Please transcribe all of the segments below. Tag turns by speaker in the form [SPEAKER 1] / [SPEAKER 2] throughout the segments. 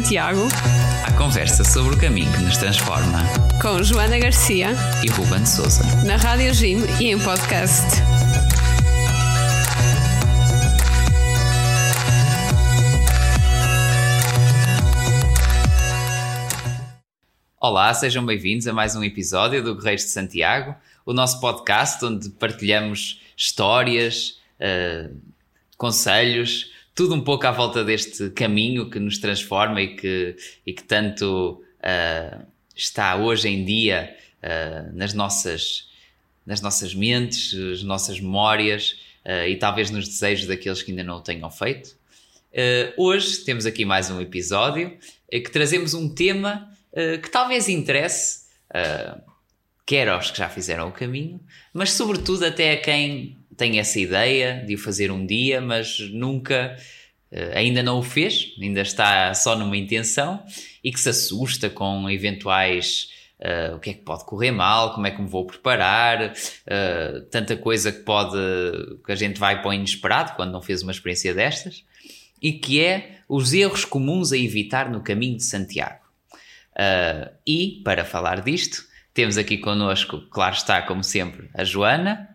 [SPEAKER 1] Santiago.
[SPEAKER 2] A conversa sobre o caminho que nos transforma.
[SPEAKER 1] Com Joana Garcia
[SPEAKER 2] e Ruben Souza.
[SPEAKER 1] Na Rádio Jim e em podcast.
[SPEAKER 2] Olá, sejam bem-vindos a mais um episódio do Guerreiros de Santiago, o nosso podcast onde partilhamos histórias, uh, conselhos, tudo um pouco à volta deste caminho que nos transforma e que, e que tanto uh, está hoje em dia uh, nas, nossas, nas nossas mentes, nas nossas memórias uh, e talvez nos desejos daqueles que ainda não o tenham feito. hoje temos aqui mais um episódio que trazemos um tema que talvez interesse quer aos que já fizeram o caminho, mas sobretudo até a quem tem essa ideia de o fazer um dia, mas nunca uh, ainda não o fez, ainda está só numa intenção e que se assusta com eventuais uh, o que é que pode correr mal, como é que me vou preparar, uh, tanta coisa que pode que a gente vai para o inesperado quando não fez uma experiência destas, e que é os erros comuns a evitar no caminho de Santiago. e para falar disto, temos aqui connosco, claro está, como sempre, a Joana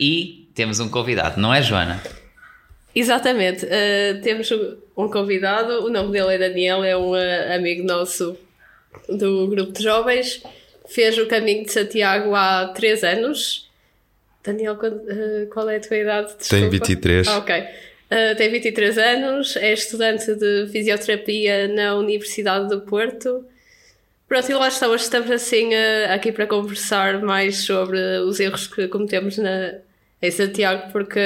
[SPEAKER 2] e temos um convidado, não é, Joana?
[SPEAKER 1] Exatamente. Uh, temos um convidado, o nome dele é Daniel, é um uh, amigo nosso do grupo de jovens. Fez o caminho de Santiago há 3 anos. Daniel, uh, qual é a tua idade?
[SPEAKER 3] Desculpa. Tenho 23.
[SPEAKER 1] Ah, ok. tem 23 anos, é estudante de fisioterapia na Universidade do Porto. Pronto, e lá estamos, estamos assim aqui para conversar mais sobre os erros que cometemos na, em Santiago, porque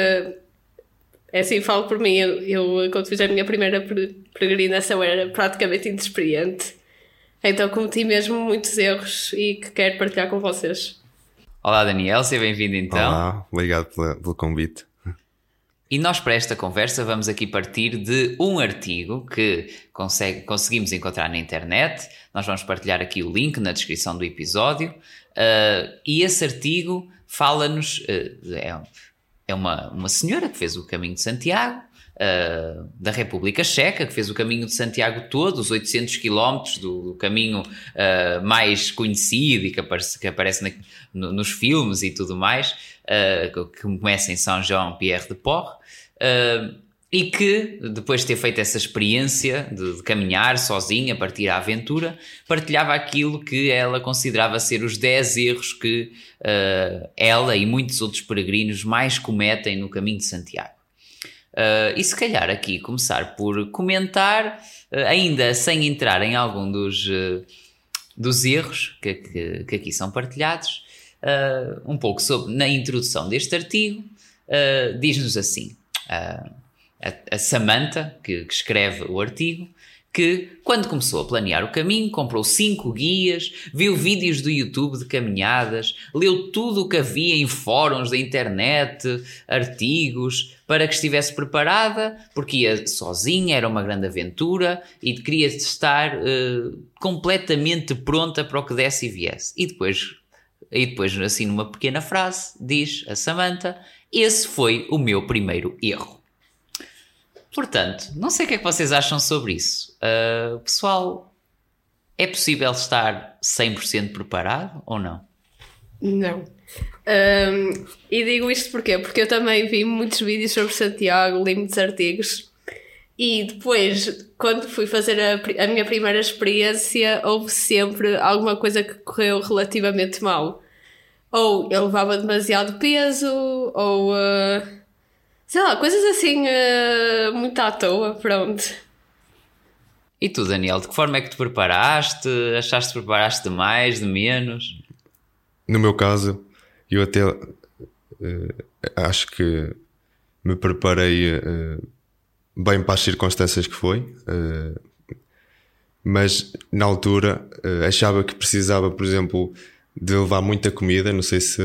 [SPEAKER 1] é assim, falo por mim, eu, eu quando fiz a minha primeira peregrinação era praticamente inexperiente, então cometi mesmo muitos erros e que quero partilhar com vocês.
[SPEAKER 2] Olá Daniel, seja bem-vindo então.
[SPEAKER 3] Olá, obrigado pelo convite.
[SPEAKER 2] E nós, para esta conversa, vamos aqui partir de um artigo que consegue, conseguimos encontrar na internet. Nós vamos partilhar aqui o link na descrição do episódio. Uh, e esse artigo fala-nos. Uh, é, é uma, uma senhora que fez o caminho de Santiago, uh, da República Checa, que fez o caminho de Santiago todo, os 800 quilómetros do, caminho uh, mais conhecido e que aparece, que aparece na, no, nos filmes e tudo mais, uh, que começa em São João Pierre de Port. E que, depois de ter feito essa experiência de, de, caminhar sozinha, partir à aventura, partilhava aquilo que ela considerava ser os 10 erros que uh, ela e muitos outros peregrinos mais cometem no caminho de Santiago. Uh, e se calhar aqui começar por comentar, uh, ainda sem entrar em algum dos, uh, dos erros que, que, que, aqui são partilhados, um pouco sobre, na introdução deste artigo, diz-nos assim, a, a Samantha, que, que escreve o artigo, que, quando começou a planear o caminho, comprou cinco guias, viu vídeos do YouTube de caminhadas, leu tudo o que havia em fóruns da internet, artigos, para que estivesse preparada, porque ia sozinha, era uma grande aventura e queria estar uh, completamente pronta para o que desse e viesse. E depois, e depois, assim, numa pequena frase, diz a Samantha: Esse foi o meu primeiro erro. Portanto, não sei o que é que vocês acham sobre isso. Uh, pessoal, é possível estar 100% preparado ou não?
[SPEAKER 1] Não. Um, e digo isto porquê? Porque eu também vi muitos vídeos sobre Santiago, li muitos artigos e depois, quando fui fazer a, a minha primeira experiência, houve sempre alguma coisa que correu relativamente mal. Ou eu levava demasiado peso, ou. Uh, Sei lá, coisas assim uh, muito à toa, pronto.
[SPEAKER 2] E tu, Daniel, de que forma é que te preparaste? Achaste que preparaste de mais, de menos?
[SPEAKER 3] No meu caso, eu até uh, acho que me preparei uh, bem para as circunstâncias que foi, uh, mas na altura achava que precisava, por exemplo, de levar muita comida. Não sei se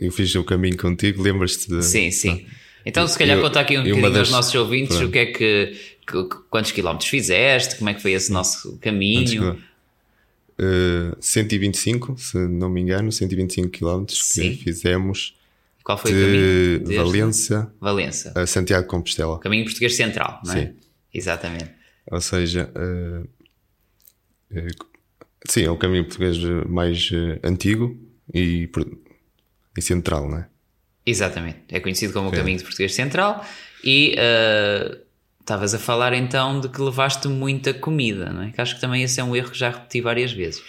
[SPEAKER 3] eu fiz o caminho contigo, lembras-te de.
[SPEAKER 2] Sim, sim. Então, se calhar, contar aqui um bocadinho das... aos nossos ouvintes Pronto. o que é que, que, quantos quilómetros fizeste, como é que foi esse nosso caminho.
[SPEAKER 3] Uh, 125, se não me engano, 125 quilómetros que fizemos.
[SPEAKER 2] Qual foi
[SPEAKER 3] de
[SPEAKER 2] o caminho? Desde
[SPEAKER 3] Valença,
[SPEAKER 2] a
[SPEAKER 3] Santiago de Compostela.
[SPEAKER 2] Caminho português central, não é? Sim. Exatamente.
[SPEAKER 3] Ou seja, uh, Eh, sim, é o caminho português mais eh, antigo e, e central, não é?
[SPEAKER 2] Exatamente. É conhecido como o caminho de português central e uh, estavas a falar então de que levaste muita comida, não é? Que acho que também esse é um erro que já repeti várias vezes.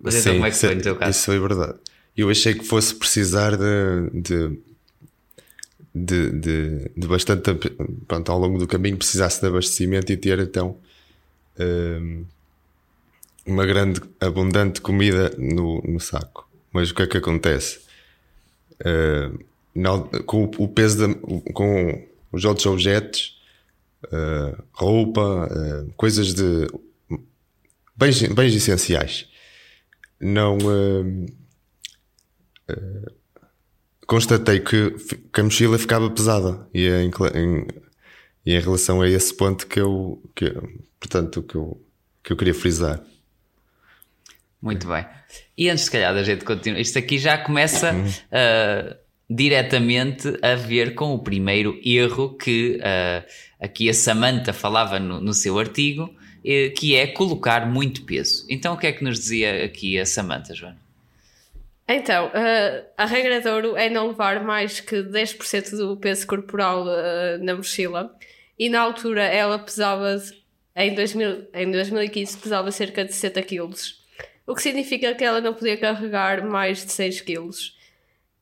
[SPEAKER 2] Mas então, Sim, então como é que foi no teu caso?
[SPEAKER 3] Isso foi verdade. Eu achei que fosse precisar de, de, de, de, de bastante. Pronto, ao longo do caminho precisasse de abastecimento e ter então um, uma grande, abundante comida no, no saco. Mas o que é que acontece? Uh, com o peso, de, com os outros objetos, uh, roupa, uh, coisas de bens, bens essenciais, não constatei que, que, a mochila ficava pesada e em, em, e em relação a esse ponto que eu, que, portanto, que eu, que eu queria frisar.
[SPEAKER 2] Muito bem. E antes, se calhar, da gente continuar, isto aqui já começa uh, diretamente a ver com o primeiro erro que uh, aqui a Samantha falava no, no seu artigo, que é colocar muito peso. Então, o que é que nos dizia aqui a Samantha, Joana?
[SPEAKER 1] Então, uh, a regra de ouro é não levar mais que 10% do peso corporal uh, na mochila. E na altura ela pesava, em, 2000, em 2015, pesava cerca de 60 kg. O que significa que ela não podia carregar mais de 6 kg.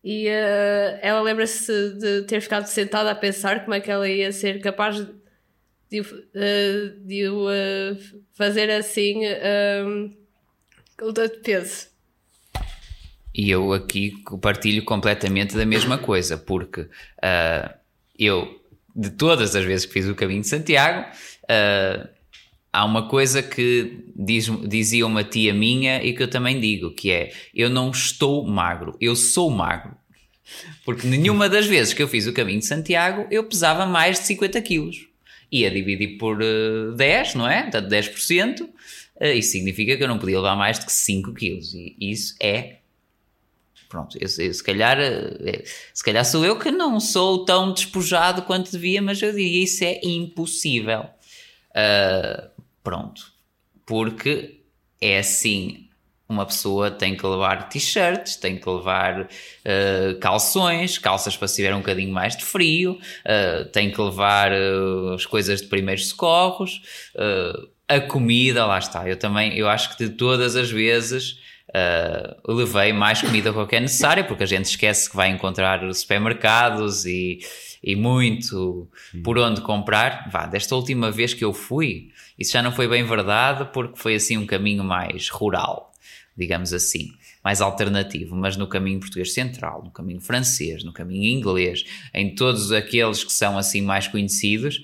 [SPEAKER 1] E uh, ela lembra-se de ter ficado sentada a pensar como é que ela ia ser capaz de, de, de fazer assim com tanto peso.
[SPEAKER 2] E eu aqui partilho completamente da mesma coisa, porque uh, eu, de todas as vezes que fiz o caminho de Santiago, uh, há uma coisa que diz, dizia uma tia minha e que eu também digo, que é eu não estou magro, eu sou magro. Porque nenhuma das vezes que eu fiz o caminho de Santiago eu pesava mais de 50 quilos. Ia dividir por uh, ah, 10, não é? Portanto, 10%. Uh, isso significa que eu não podia levar mais de 5 quilos. E isso é Pronto, eu, eu, se, calhar, eh, se calhar sou eu que não sou tão despojado quanto devia, mas eu diria isso é impossível. Uh, pronto, porque é assim: uma pessoa tem que levar t-shirts, tem que levar uh, calções, calças para se tiver um bocadinho mais de frio, uh, tem que levar as coisas de primeiros socorros, a comida, lá está. Eu também, eu acho que de todas as vezes uh, levei mais comida do que é necessária, porque a gente esquece que vai encontrar supermercados e, e muito por onde comprar. Vá, desta última vez que eu fui, isso já não foi bem verdade, porque foi assim um caminho mais rural, digamos assim, mais alternativo, mas no caminho português central, no caminho francês, no caminho inglês, em todos aqueles que são assim mais conhecidos.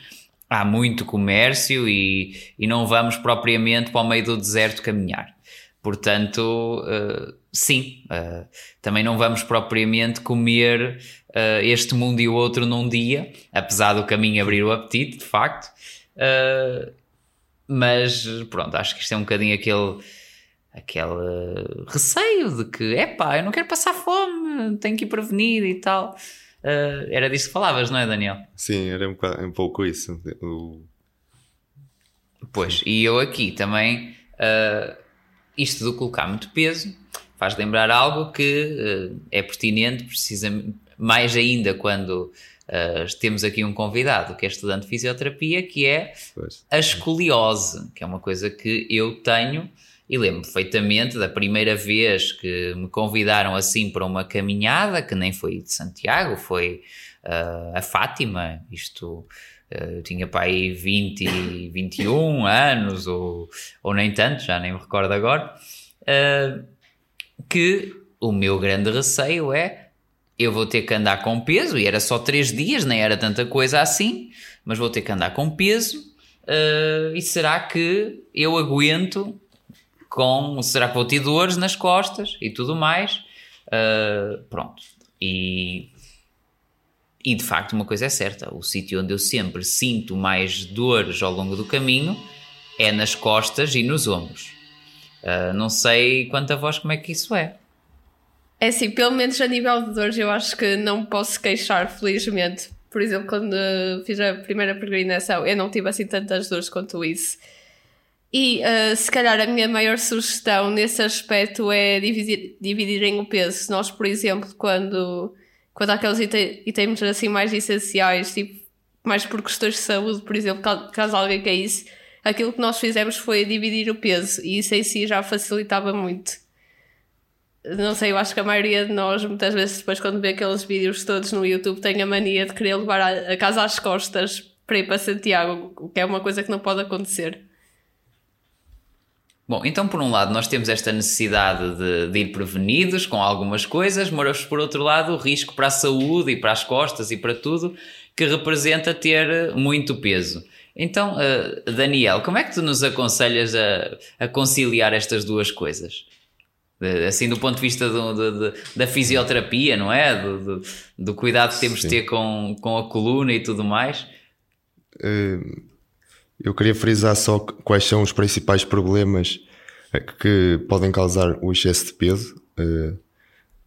[SPEAKER 2] Há muito comércio e, e não vamos propriamente para o meio do deserto caminhar. Portanto, uh, sim, uh, também não vamos propriamente comer uh, este mundo e o outro num dia, apesar do caminho abrir o apetite, de facto. mas pronto, acho que isto é um bocadinho aquele, aquele receio de que, epá, eu não quero passar fome, tenho que ir prevenir e tal. era disso que falavas, não é, Daniel?
[SPEAKER 3] Sim, era um, um pouco isso. O...
[SPEAKER 2] Pois, e eu aqui também. Uh, isto do colocar muito peso faz lembrar algo que uh, é pertinente, precisamente mais ainda quando uh, temos aqui um convidado que é estudante de fisioterapia, que é pois. a escoliose, que é uma coisa que eu tenho e lembro perfeitamente da primeira vez que me convidaram assim para uma caminhada, que nem foi de Santiago, foi uh, a Fátima, isto eu tinha para aí 20, 21 anos, ou, ou nem tanto, já nem me recordo agora, uh, que o meu grande receio é eu vou ter que andar com peso, e era só 3 dias, nem era tanta coisa assim, mas vou ter que andar com peso, uh, e será que eu aguento com, será que vou ter dores nas costas e tudo mais? Uh, pronto. E e de facto, uma coisa é certa: o sítio onde eu sempre sinto mais dores ao longo do caminho é nas costas e nos ombros. Uh, não sei quanto a vós como é que isso é.
[SPEAKER 1] É assim, pelo menos a nível de dores, eu acho que não posso queixar, felizmente. Por exemplo, quando fiz a primeira peregrinação, eu não tive assim tantas dores quanto isso. E uh, se calhar a minha maior sugestão nesse aspecto é dividir, dividirem o peso. Nós, por exemplo, quando, quando há aqueles itens assim mais essenciais, tipo, mais por questões de saúde, por exemplo, caso alguém caísse, aquilo que nós fizemos foi dividir o peso e isso em si já facilitava muito. Não sei, eu acho que a maioria de nós, muitas vezes, depois, quando vê aqueles vídeos todos no YouTube, tem a mania de querer levar a casa às costas para ir para Santiago, o que é uma coisa que não pode acontecer.
[SPEAKER 2] Bom, então por um lado nós temos esta necessidade de, de, ir prevenidos com algumas coisas, mas por outro lado o risco para a saúde e para as costas e para tudo que representa ter muito peso. Então, uh, Daniel, como é que tu nos aconselhas a, a conciliar estas duas coisas? assim, do ponto de vista do, do, da fisioterapia, não é? Do, do cuidado que temos Sim. de ter com, com a coluna e tudo mais.
[SPEAKER 3] Uh eu queria frisar só quais são os principais problemas eh, que podem causar o excesso de peso, uh,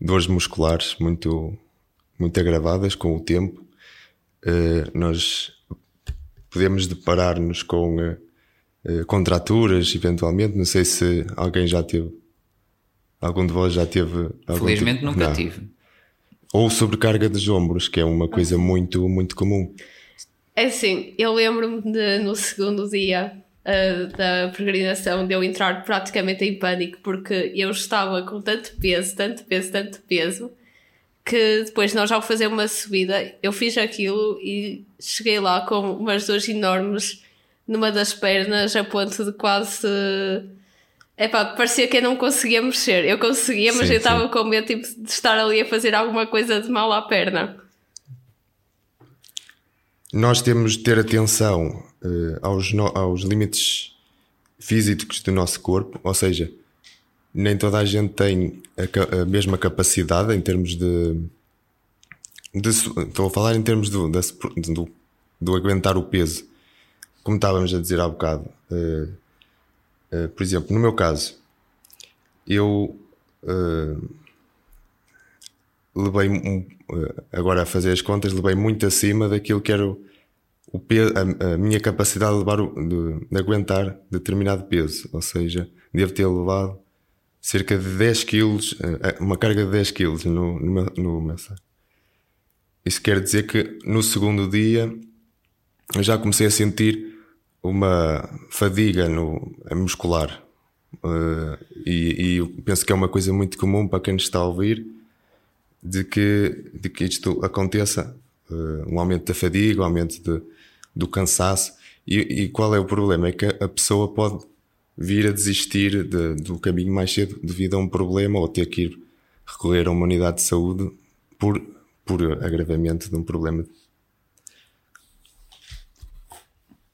[SPEAKER 3] dores musculares muito, muito agravadas com o tempo. Uh, nós podemos deparar-nos com uh, contraturas, eventualmente. Não sei se alguém já teve, algum de vós já teve.
[SPEAKER 2] Felizmente tipo, nunca não. tive.
[SPEAKER 3] Ou sobrecarga dos ombros, que é uma coisa muito, muito comum.
[SPEAKER 1] É assim, eu lembro-me de no segundo dia uh, da peregrinação de eu entrar praticamente em pânico porque eu estava com tanto peso, tanto peso, tanto peso que depois nós ao fazer uma subida eu fiz aquilo e cheguei lá com umas dores enormes numa das pernas a ponto de quase Epá, parecia que eu não conseguia mexer. Eu conseguia, mas sim, eu estava com medo tipo, de estar ali a fazer alguma coisa de mal à perna
[SPEAKER 3] nós temos de ter atenção uh, aos, no, aos limites físicos do nosso corpo, ou seja, nem toda a gente tem a, a mesma capacidade em termos de, de, Estou a falar em termos do, do, do, aguentar o peso, como estávamos a dizer há bocado. Uh, uh, por exemplo, no meu caso, eu levei um, agora a fazer as contas, levei muito acima daquilo que era o, o a, a, minha capacidade de, levar o, de, de, aguentar determinado peso. Ou seja, devo ter levado cerca de 10 quilos, eh, uma carga de 10 quilos no, no, no meu. Isso quer dizer que no segundo dia eu já comecei a sentir uma fadiga no, muscular. Uh, e, e penso que é uma coisa muito comum para quem está a ouvir de que, de que isto aconteça, uh, um aumento da fadiga, um aumento de, do cansaço. E, e, qual é o problema? É que a pessoa pode vir a desistir de, do caminho mais cedo devido a um problema ou ter que ir recorrer a uma unidade de saúde por, por agravamento de um problema.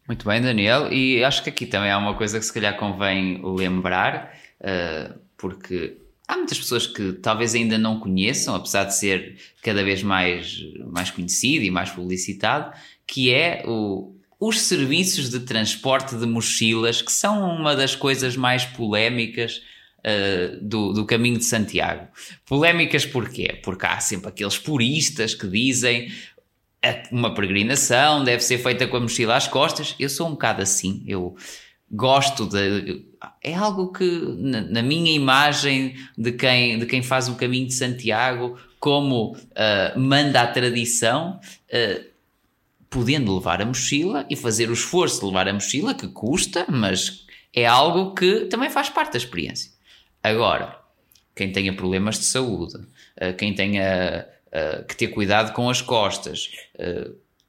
[SPEAKER 2] Muito bem, Daniel. E acho que aqui também há uma coisa que se calhar convém lembrar, uh, porque há muitas pessoas que talvez ainda não conheçam, apesar de ser cada vez mais, mais conhecido e mais publicitado, que é o, os serviços de transporte de mochilas, que são uma das coisas mais polémicas uh, do, do caminho de Santiago. Polémicas porquê? Porque há sempre aqueles puristas que dizem uma peregrinação deve ser feita com a mochila às costas. Eu sou um bocado assim, eu gosto de. É algo que, na, na, minha imagem de quem, de quem faz o caminho de Santiago, como uh, manda a tradição, uh, podendo levar a mochila e fazer o esforço de levar a mochila, que custa, mas é algo que também faz parte da experiência. Agora, quem tenha problemas de saúde, uh, quem tenha que ter cuidado com as costas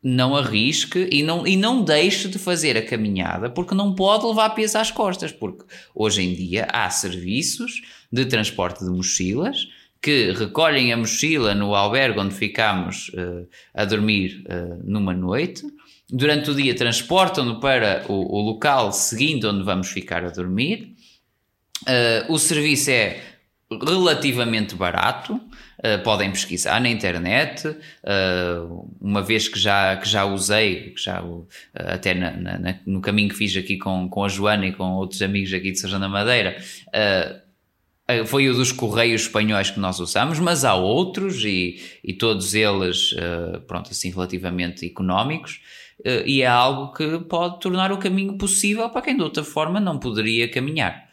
[SPEAKER 2] não arrisque e não, e não deixe de fazer a caminhada porque não pode levar peso às costas, porque hoje em dia há serviços de transporte de mochilas que recolhem a mochila no albergue onde ficamos uh, a dormir uh, numa noite, durante o dia transportam-no para o, o, local seguinte onde vamos ficar a dormir. Uh, o serviço é relativamente barato, uh, podem pesquisar na internet, uh, uma vez que já, que já usei, que já, uh, até na, na, no caminho que fiz aqui com, com a Joana e com outros amigos aqui de São João da Madeira, foi o dos Correios Espanhóis que nós usamos, mas há outros e, e todos eles, pronto, assim, relativamente económicos. e é algo que pode tornar o caminho possível para quem de outra forma não poderia caminhar.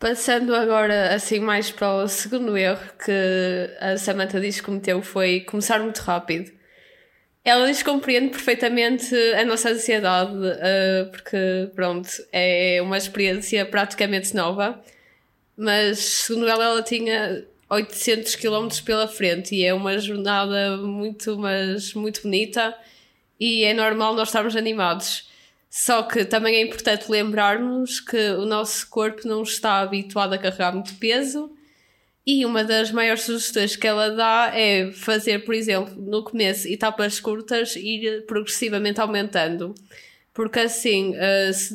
[SPEAKER 1] Passando agora assim mais para o segundo erro que a Samantha diz que cometeu foi começar muito rápido. Ela diz que compreende perfeitamente a nossa ansiedade, uh, porque pronto, é uma experiência praticamente nova, mas segundo ela, ela tinha 800 km pela frente e é uma jornada muito, mas muito bonita e é normal nós estarmos animados. Só que também é importante lembrarmos que o nosso corpo não está habituado a carregar muito peso e uma das maiores sugestões que ela dá é fazer, por exemplo, no começo etapas curtas e ir progressivamente aumentando. Porque assim, uh, se,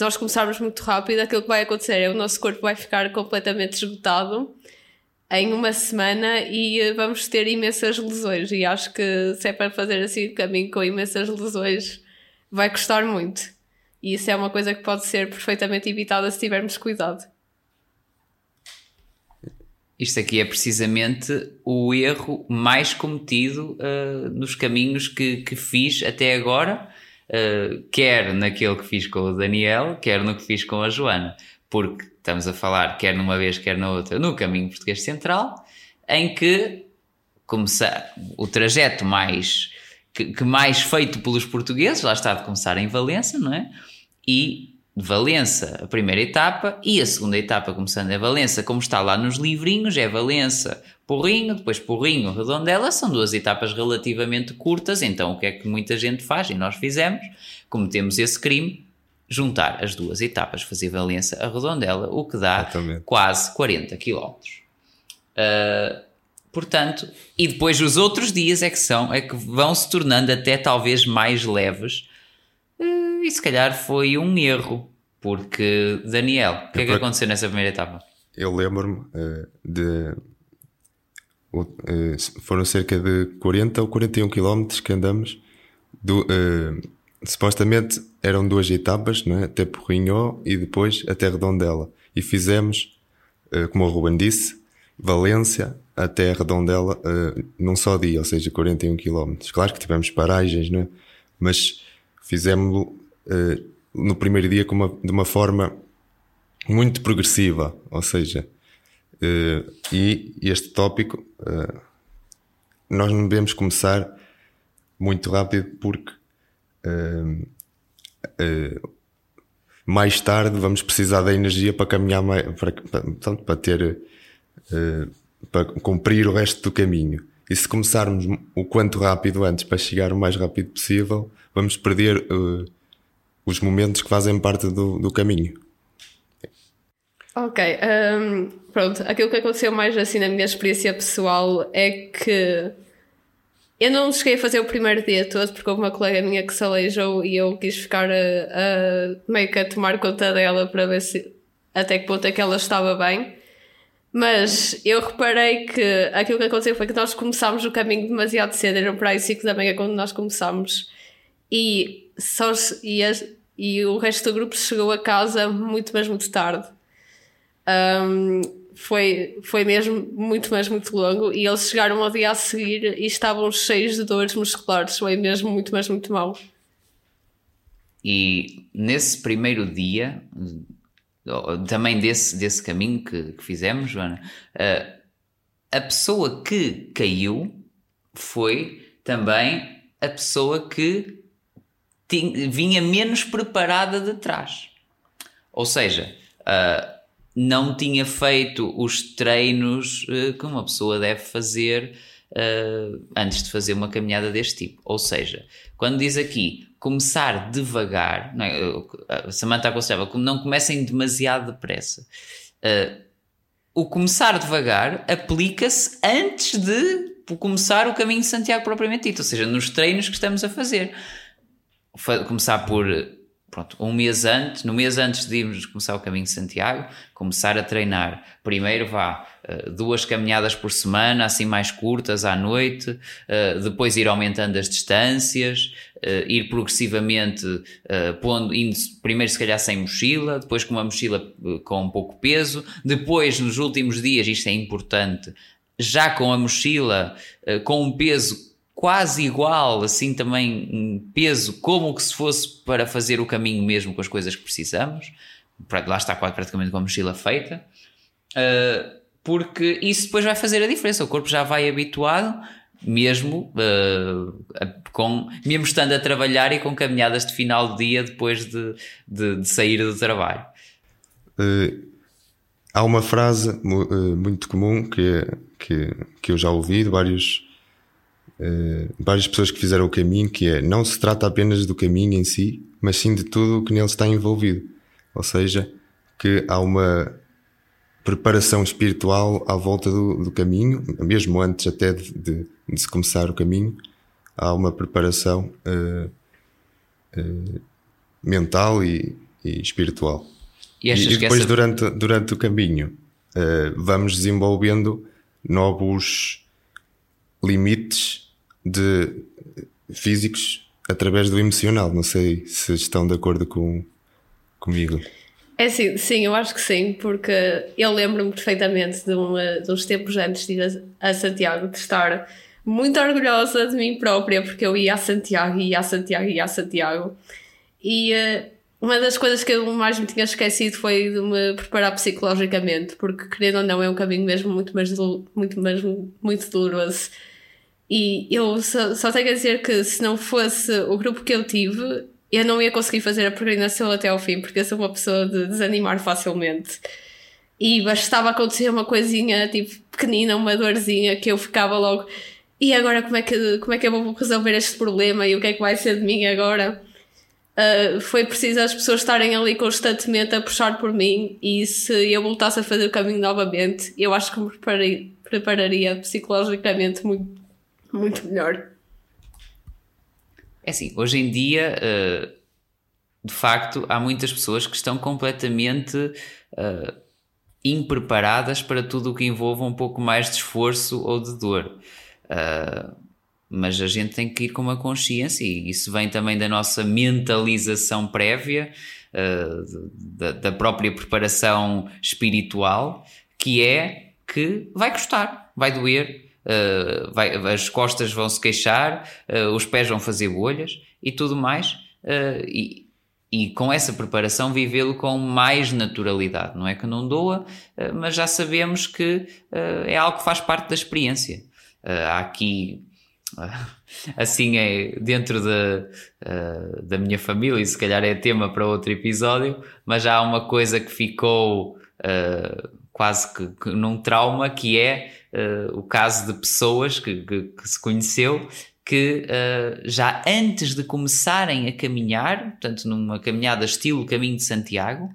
[SPEAKER 1] nós começarmos muito rápido, aquilo que vai acontecer é o nosso corpo vai ficar completamente esgotado em uma semana e vamos ter imensas lesões. E acho que se é para fazer assim caminho com imensas lesões, vai custar muito. E isso é uma coisa que pode ser perfeitamente evitada se tivermos cuidado.
[SPEAKER 2] Isto aqui é precisamente o erro mais cometido uh, nos caminhos que, que fiz até agora, uh, quer naquele que fiz com o Daniel, quer no que fiz com a Joana, porque estamos a falar, quer numa vez, quer na outra, no caminho português central, em que começar o trajeto mais que, que, mais feito pelos portugueses, lá está de começar em Valença, não é? E de Valença, a primeira etapa, e a segunda etapa, começando em Valença, como está lá nos livrinhos, é Valença, Porrinho, depois Porrinho, Redondela, são duas etapas relativamente curtas, então o que é que muita gente faz, e nós fizemos, cometemos esse crime, juntar as duas etapas, fazer Valença a Redondela, o que dá Exatamente. quase 40 km. Uh, Portanto, e depois os outros dias é que são, é que vão se tornando até talvez mais leves. Eh, e se calhar foi um erro, porque Daniel, o que é, é que aconteceu nessa primeira etapa?
[SPEAKER 3] Eu lembro-me uh, de. Uh, foram cerca de 40 ou 41 km que andamos. Do, uh, supostamente eram duas etapas, né? até Porrinhó e depois até Redondela. E fizemos, como o Ruben disse, Valência até Redondela uh, num só dia, ou seja, 41 km. Claro que tivemos paragens, né? mas fizemos uh, no primeiro dia uma, de uma forma muito progressiva, ou seja, uh, e este tópico nós não devemos começar muito rápido porque mais tarde vamos precisar da energia para caminhar mais, para, para, para ter para cumprir o resto do caminho. E se começarmos o quanto rápido antes para chegar o mais rápido possível, vamos perder uh, os momentos que fazem parte do, do caminho.
[SPEAKER 1] Ok, um, pronto. Aquilo que aconteceu mais assim na minha experiência pessoal é que eu não cheguei a fazer o primeiro dia todo porque houve uma colega minha que se aleijou e eu quis ficar a, a meio que a tomar conta dela para ver se até que ponto é que ela estava bem. Mas eu reparei que aquilo que aconteceu foi que nós começámos o caminho demasiado cedo, eram para aí 5 da manhã quando nós começámos. E, só, e, e o resto do grupo chegou a casa muito, mas muito tarde. Um, foi, foi mesmo muito, mas muito longo. E eles chegaram ao dia a seguir e estavam cheios de dores musculares. Foi mesmo muito, mas muito mal.
[SPEAKER 2] E nesse primeiro dia, também desse, desse caminho que, que fizemos, Joana, uh, a pessoa que caiu foi também a pessoa que tinha, vinha menos preparada de trás. Ou seja, uh, não tinha feito os treinos uh, que uma pessoa deve fazer antes de fazer uma caminhada deste tipo. Ou seja, quando diz aqui começar devagar, não é? a Samantha aconselhava que não comecem demasiado depressa. Uh, o começar devagar aplica-se antes de começar o caminho de Santiago propriamente dito, ou seja, nos treinos que estamos a fazer. Começar por pronto, um mês antes, no mês antes de irmos começar o caminho de Santiago, começar a treinar. Primeiro vá eh, duas caminhadas por semana, assim mais curtas à noite, eh, depois ir aumentando as distâncias, eh, ir progressivamente pondo, indo primeiro se calhar sem mochila, depois com uma mochila com um pouco peso, depois nos últimos dias, isto é importante, já com a mochila com um peso quase igual, assim também um peso, como que se fosse para fazer o caminho mesmo com as coisas que precisamos. Lá está praticamente com a mochila feita. Uh, porque isso depois vai fazer a diferença. O corpo já vai habituado, mesmo uh, com, mesmo estando a trabalhar e com caminhadas de final do dia depois de, de, de sair do trabalho.
[SPEAKER 3] Uh, há uma frase muito comum que, que, que eu já ouvi de vários uh, várias pessoas que fizeram o caminho, que é não se trata apenas do caminho em si, mas sim de tudo o que nele está envolvido. Ou seja, que há uma preparação espiritual à volta do, do caminho, mesmo antes até de, de, de, se começar o caminho, há uma preparação uh, uh, mental e, e espiritual. E, e depois, essa... durante, durante o caminho, uh, vamos desenvolvendo novos limites de físicos através do emocional. Não sei se estão de acordo com, comigo.
[SPEAKER 1] É sim, sim, eu acho que sim, porque eu lembro-me perfeitamente de, uma, de uns tempos antes de ir a, a, Santiago, de estar muito orgulhosa de mim própria, porque eu ia a Santiago, ia a Santiago, ia a Santiago. E uh, uma das coisas que eu mais me tinha esquecido foi de me preparar psicologicamente, porque querendo ou não é um caminho mesmo muito mais, muito, mais, muito doloroso e eu só, só tenho a dizer que se não fosse o grupo que eu tive, eu não ia conseguir fazer a peregrinação até ao fim, porque eu sou uma pessoa de desanimar facilmente. E bastava acontecer uma coisinha, tipo, pequenina, uma dorzinha, que eu ficava logo. E agora como é que, como é que eu vou resolver este problema e o que é que vai ser de mim agora? Uh, foi preciso as pessoas estarem ali constantemente a puxar por mim e se eu voltasse a fazer o caminho novamente, eu acho que me prepararia, prepararia psicologicamente muito, muito melhor.
[SPEAKER 2] É assim, hoje em dia, uh, de facto, há muitas pessoas que estão completamente uh, impreparadas para tudo o que envolva um pouco mais de esforço ou de dor. Uh, mas a gente tem que ir com uma consciência e isso vem também da nossa mentalização prévia, da própria preparação espiritual, que é que vai custar, vai doer, uh, vai, as costas vão se queixar, uh, os pés vão fazer bolhas e tudo mais. Uh, e, e com essa preparação vivê-lo com mais naturalidade. Não é que não doa, mas já sabemos que é algo que faz parte da experiência. Há aqui assim é dentro da, da minha família, e se calhar é tema para outro episódio, mas há uma coisa que ficou quase que, que num trauma que é uh, o caso de pessoas que, que, que se conheceu que uh, já antes de começarem a caminhar, portanto numa caminhada estilo Caminho de Santiago,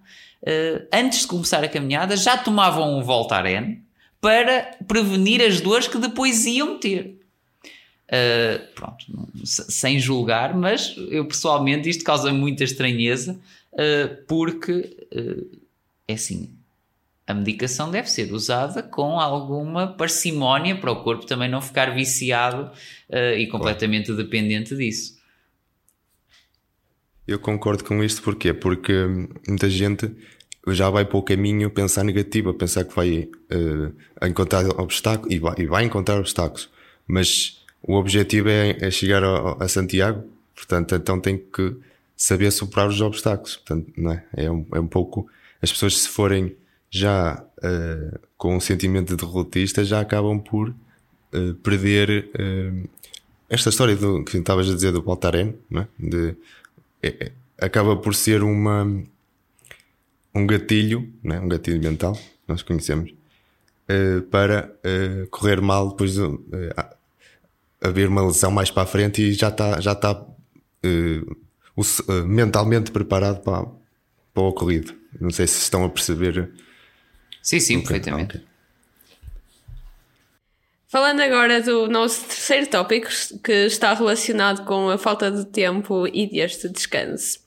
[SPEAKER 2] uh, antes de começar a caminhada já tomavam um Voltaren para prevenir as dores que depois iam ter. Uh, pronto, sem julgar, mas eu pessoalmente isto causa muita estranheza porque é assim, a medicação deve ser usada com alguma parcimónia para o corpo também não ficar viciado uh, e completamente claro. dependente disso.
[SPEAKER 3] Eu concordo com isto porquê? Porque muita gente já vai para o caminho pensar negativo, a pensar que vai uh, encontrar obstáculos e vai, e vai, encontrar obstáculos, mas o objetivo é, é chegar a, a, Santiago, portanto, então tem que saber superar os obstáculos. Portanto, não é? É, um, é um pouco as pessoas se forem já uh, com um sentimento de derrotista já acabam por uh, perder uh, esta história do, que estavas a dizer do Baltaren, é? de, é, é, acaba por ser uma um gatilho, é? um gatilho mental, nós conhecemos, para correr mal depois de haver uma lesão mais para a frente e já está já está mentalmente preparado para, para o ocorrido. Não sei se estão a perceber
[SPEAKER 2] Sim, sim, okay, perfeitamente. Okay.
[SPEAKER 1] Falando agora do nosso terceiro tópico, que está relacionado com a falta de tempo e dias de descanso.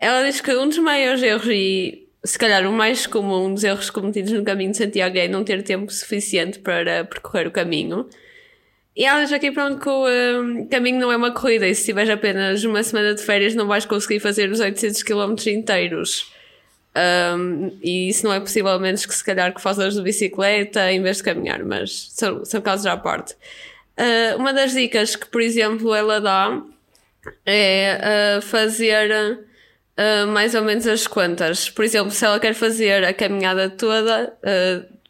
[SPEAKER 1] Ela diz que um dos maiores erros, e se calhar o mais comum dos erros cometidos no caminho de Santiago é não ter tempo suficiente para percorrer o caminho. E ela diz aqui, pronto, que o um, caminho não é uma corrida, e se tiveres apenas uma semana de férias não vais conseguir fazer os 800 km inteiros. Um, e isso não é possível, a menos que se calhar que faças de bicicleta em vez de caminhar, mas são, são casos à parte. Uh, uma das dicas que, por exemplo, ela dá é uh, fazer uh, mais ou menos as contas. Por exemplo, se ela quer fazer a caminhada toda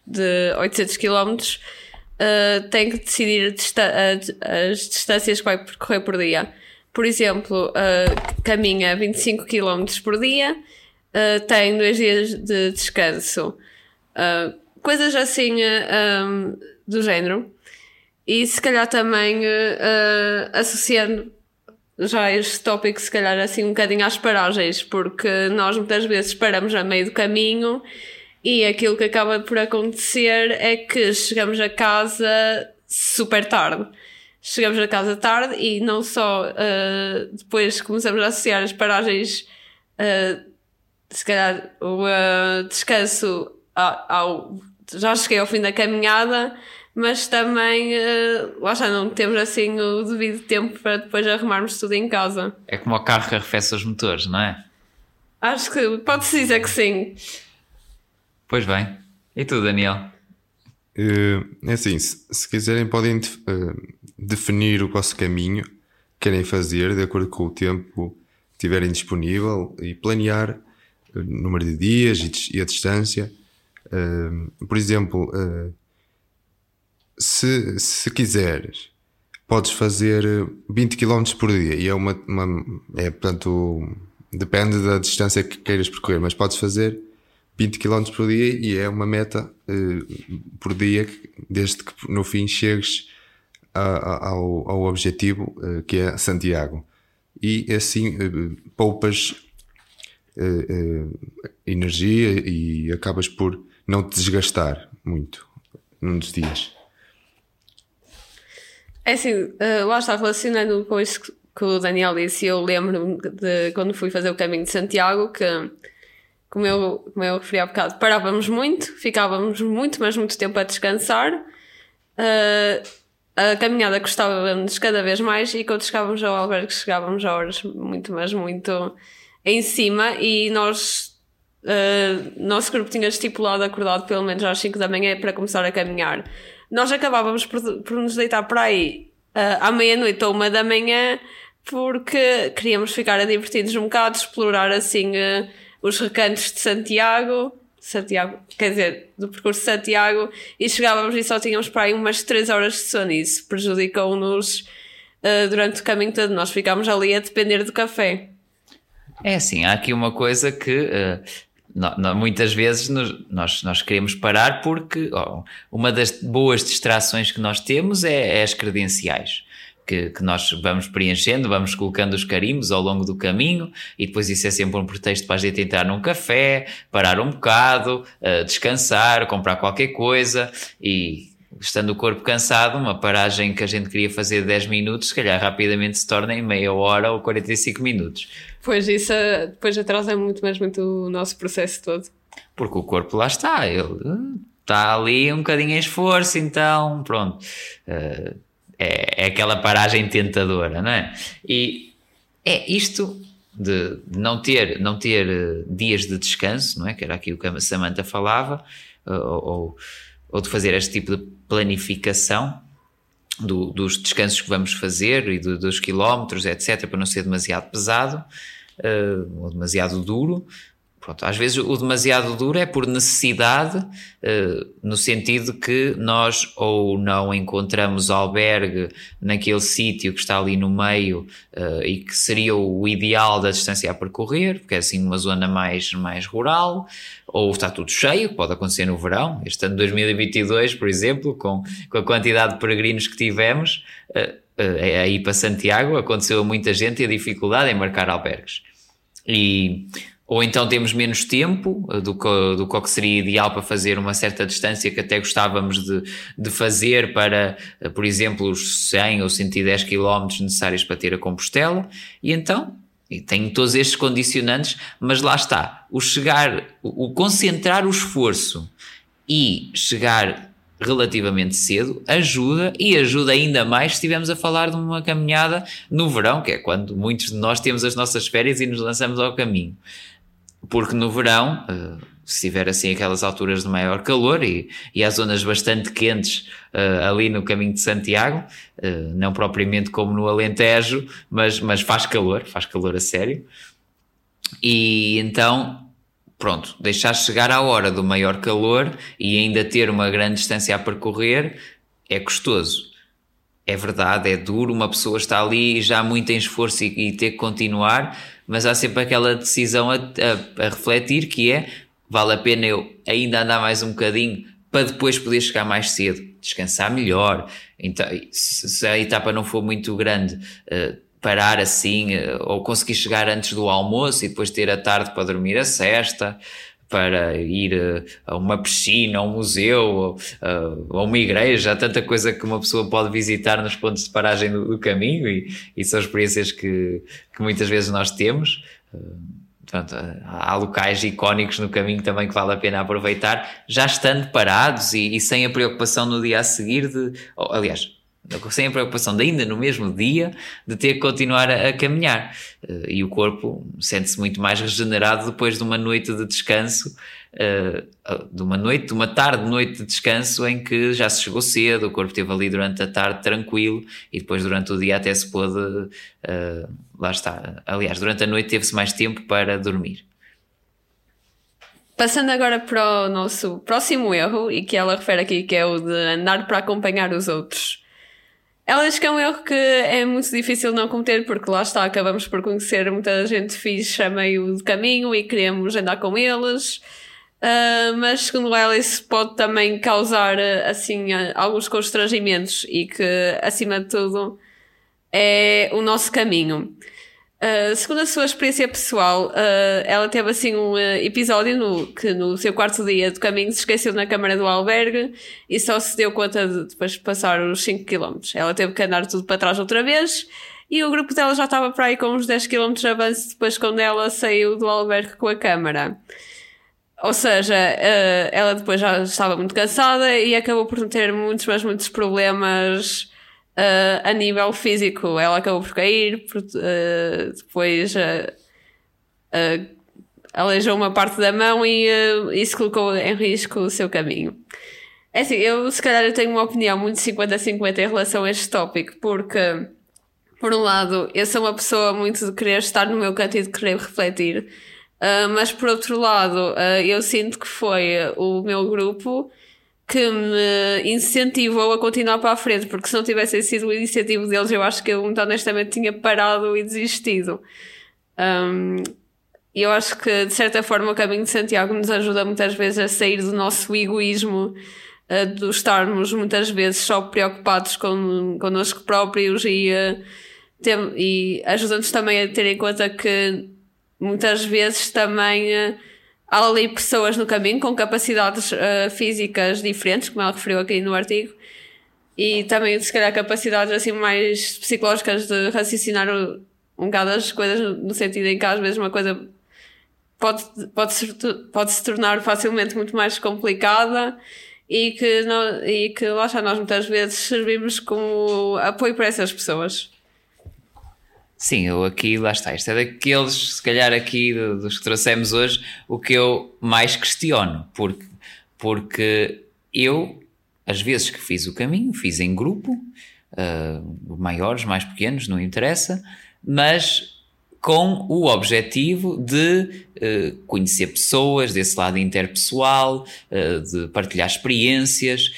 [SPEAKER 1] de 800 km, tem que decidir as distâncias que vai percorrer por dia. Por exemplo, caminha 25 km por dia, tem dois dias de descanso. coisas assim um, do género. E se calhar também uh, associando já este tópico, se calhar assim um bocadinho às paragens, porque nós muitas vezes paramos a meio do caminho e aquilo que acaba por acontecer é que chegamos a casa super tarde. Chegamos a casa tarde e não só uh, depois começamos a associar as paragens, uh, se calhar o uh, descanso ao, ao, já cheguei ao fim da caminhada, mas também uh, lá já não temos assim o devido tempo para depois arrumarmos tudo em casa.
[SPEAKER 2] É como o carro que arrefece os motores, não é?
[SPEAKER 1] Acho que pode-se dizer que sim.
[SPEAKER 2] Pois bem. E tu, Daniel?
[SPEAKER 3] Uh, é assim, se, se quiserem podem uh, definir o vosso caminho que querem fazer de acordo com o tempo que tiverem disponível e planear o número de dias e, a distância. por exemplo, se, se quiseres, podes fazer 20 km por dia e é uma, uma é portanto depende da distância que queiras percorrer, mas podes fazer 20 km por dia e é uma meta uh, por dia desde que no fim chegues a, a, ao, ao objetivo uh, que é Santiago e assim uh, poupas energia e acabas por não te desgastar muito num dos dias.
[SPEAKER 1] É assim, uh, lá está relacionando com isso que o Daniel disse. Eu lembro de quando fui fazer o caminho de Santiago que, como eu, como eu referi há bocado, parávamos muito, ficávamos muito, mas muito tempo a descansar. Uh, a caminhada custava-nos cada vez mais e quando chegávamos ao albergue chegávamos a horas muito, mas muito em cima e nós Uh, nosso grupo tinha estipulado acordado pelo menos às 5 da manhã para começar a caminhar nós acabávamos por, por nos deitar para aí uh, à meia-noite ou uma da manhã porque queríamos ficar a um bocado, explorar assim uh, os recantos de Santiago, Santiago, quer dizer, do percurso de Santiago, e chegávamos e só tínhamos para aí umas 3 horas de sono. Isso prejudicou-nos uh, durante o caminho todo. Nós ficámos ali a depender do café.
[SPEAKER 2] É assim, há aqui uma coisa que uh, muitas vezes nós, nós queremos parar porque oh, uma das boas distrações que nós temos é, é as credenciais. Que, que, nós vamos preenchendo, vamos colocando os carimbos ao longo do caminho e depois isso é sempre um pretexto para a gente entrar num café, parar um bocado, uh, descansar, comprar qualquer coisa e estando o corpo cansado, uma paragem que a gente queria fazer de 10 minutos, se calhar rapidamente se torna em meia hora ou 45 minutos.
[SPEAKER 1] Pois isso depois atrasa muito mais muito o nosso processo todo.
[SPEAKER 2] Porque o corpo lá está, ele está ali um bocadinho em esforço, então pronto. Uh, é, é aquela paragem tentadora, não é? E é isto de não ter, não ter dias de descanso, não é? Que era aquilo que a Samantha falava, ou, ou de fazer este tipo de planificação do, dos descansos que vamos fazer e do, dos quilómetros, etc., para não ser demasiado pesado uh, demasiado duro. Pronto, às vezes o demasiado duro é por necessidade, uh, no sentido que nós ou não encontramos albergue naquele sítio que está ali no meio uh, e que seria o ideal da distância a percorrer, porque é assim numa zona mais, mais rural, ou está tudo cheio, pode acontecer no verão. Este ano de 2022, por exemplo, com, com a quantidade de peregrinos que tivemos, uh, uh, aí para Santiago, aconteceu a muita gente a dificuldade em marcar albergues. E, ou então temos menos tempo uh, do que, do que seria ideal para fazer uma certa distância que até gostávamos de, de fazer para, uh, por exemplo, os 100 ou 110 km necessários para ter a Compostela, e então e tem todos estes condicionantes, mas lá está, o chegar, o concentrar o esforço e chegar relativamente cedo ajuda e ajuda ainda mais se estivermos a falar de uma caminhada no verão, que é quando muitos de nós temos as nossas férias e nos lançamos ao caminho. Porque no verão, uh, se tiver assim aquelas alturas de maior calor e, e há zonas bastante quentes uh, ali no caminho de Santiago, uh, não propriamente como no Alentejo, mas, mas faz calor, faz calor a sério. E então, pronto, deixar chegar à hora do maior calor e ainda ter uma grande distância a percorrer é custoso. É verdade, é duro, uma pessoa está ali já muito em esforço e, e ter que continuar, mas há sempre aquela decisão a, a, a refletir que é vale a pena eu ainda andar mais um bocadinho para depois poder chegar mais cedo, descansar melhor. Então, se a etapa não for muito grande, uh, parar assim, uh, ou conseguir chegar antes do almoço e depois ter a tarde para dormir a cesta, para ir uh, a uma piscina, a um museu, a uma igreja, há tanta coisa que uma pessoa pode visitar nos pontos de paragem do, do caminho e, e, são experiências que, que muitas vezes nós temos. Portanto, há locais icónicos no caminho também que vale a pena aproveitar, já estando parados e, e sem a preocupação no dia a seguir de, aliás, sem a preocupação de ainda no mesmo dia de ter que continuar a, a caminhar. Uh, e o corpo sente-se muito mais regenerado depois de uma noite de descanso, uh, de uma noite, de uma tarde, noite de descanso em que já se chegou cedo, o corpo esteve ali durante a tarde tranquilo e depois durante o dia até se pôde, uh, lá está. Aliás, durante a noite teve-se mais tempo para dormir.
[SPEAKER 1] Passando agora para o nosso próximo erro, e que ela refere aqui, que é o de andar para acompanhar os outros. Ela diz que é um erro que é muito difícil não cometer, porque lá está, acabamos por conhecer muita gente fixe a meio do caminho e queremos andar com eles. Uh, mas segundo ela, isso pode também causar assim alguns constrangimentos e que, acima de tudo, é o nosso caminho. Uh, segundo a sua experiência pessoal, uh, ela teve assim um uh, episódio no, que no seu quarto dia do caminho se esqueceu na câmara do albergue e só se deu conta de depois de passar os 5 km. Ela teve que andar tudo para trás outra vez e o grupo dela já estava para aí com uns 10 km de avanço depois quando ela saiu do albergue com a câmara. Ou seja, ela depois já estava muito cansada e acabou por ter muitos, mas muitos problemas Uh, a nível físico, ela acabou por cair, por, uh, depois uh, aleijou uma parte da mão e isso colocou em risco o seu caminho. É assim, eu se calhar tenho uma opinião muito 50-50 em relação a este tópico, porque, por um lado, eu sou uma pessoa muito de querer estar no meu canto e de querer refletir, mas por outro lado, eu sinto que foi o meu grupo que me incentivou a continuar para a frente, porque se não tivesse sido o incentivo deles, eu acho que eu, muito honestamente, tinha parado e desistido. Um, eu acho que, de certa forma, o caminho de Santiago nos ajuda muitas vezes a sair do nosso egoísmo, uh, de estarmos muitas vezes só preocupados com, connosco próprios e, e ajuda-nos também a ter em conta que muitas vezes também. Uh, há ali pessoas no caminho com capacidades uh, físicas diferentes, como ela referiu aqui no artigo, e também, se calhar, capacidades assim mais psicológicas de raciocinar um bocado as coisas, no sentido em que às vezes uma coisa pode, pode, se, pode se tornar facilmente muito mais complicada e que, não, e que lá está, nós muitas vezes servimos como apoio para essas pessoas.
[SPEAKER 2] Sim, eu aqui, lá está. Isto é daqueles, se calhar aqui dos que trouxemos hoje, o que eu mais questiono, porque, porque eu, às vezes que fiz o caminho, fiz em grupo, uh, maiores, mais pequenos, não interessa, mas com o objetivo de uh, conhecer pessoas, desse lado interpessoal, uh, de partilhar experiências,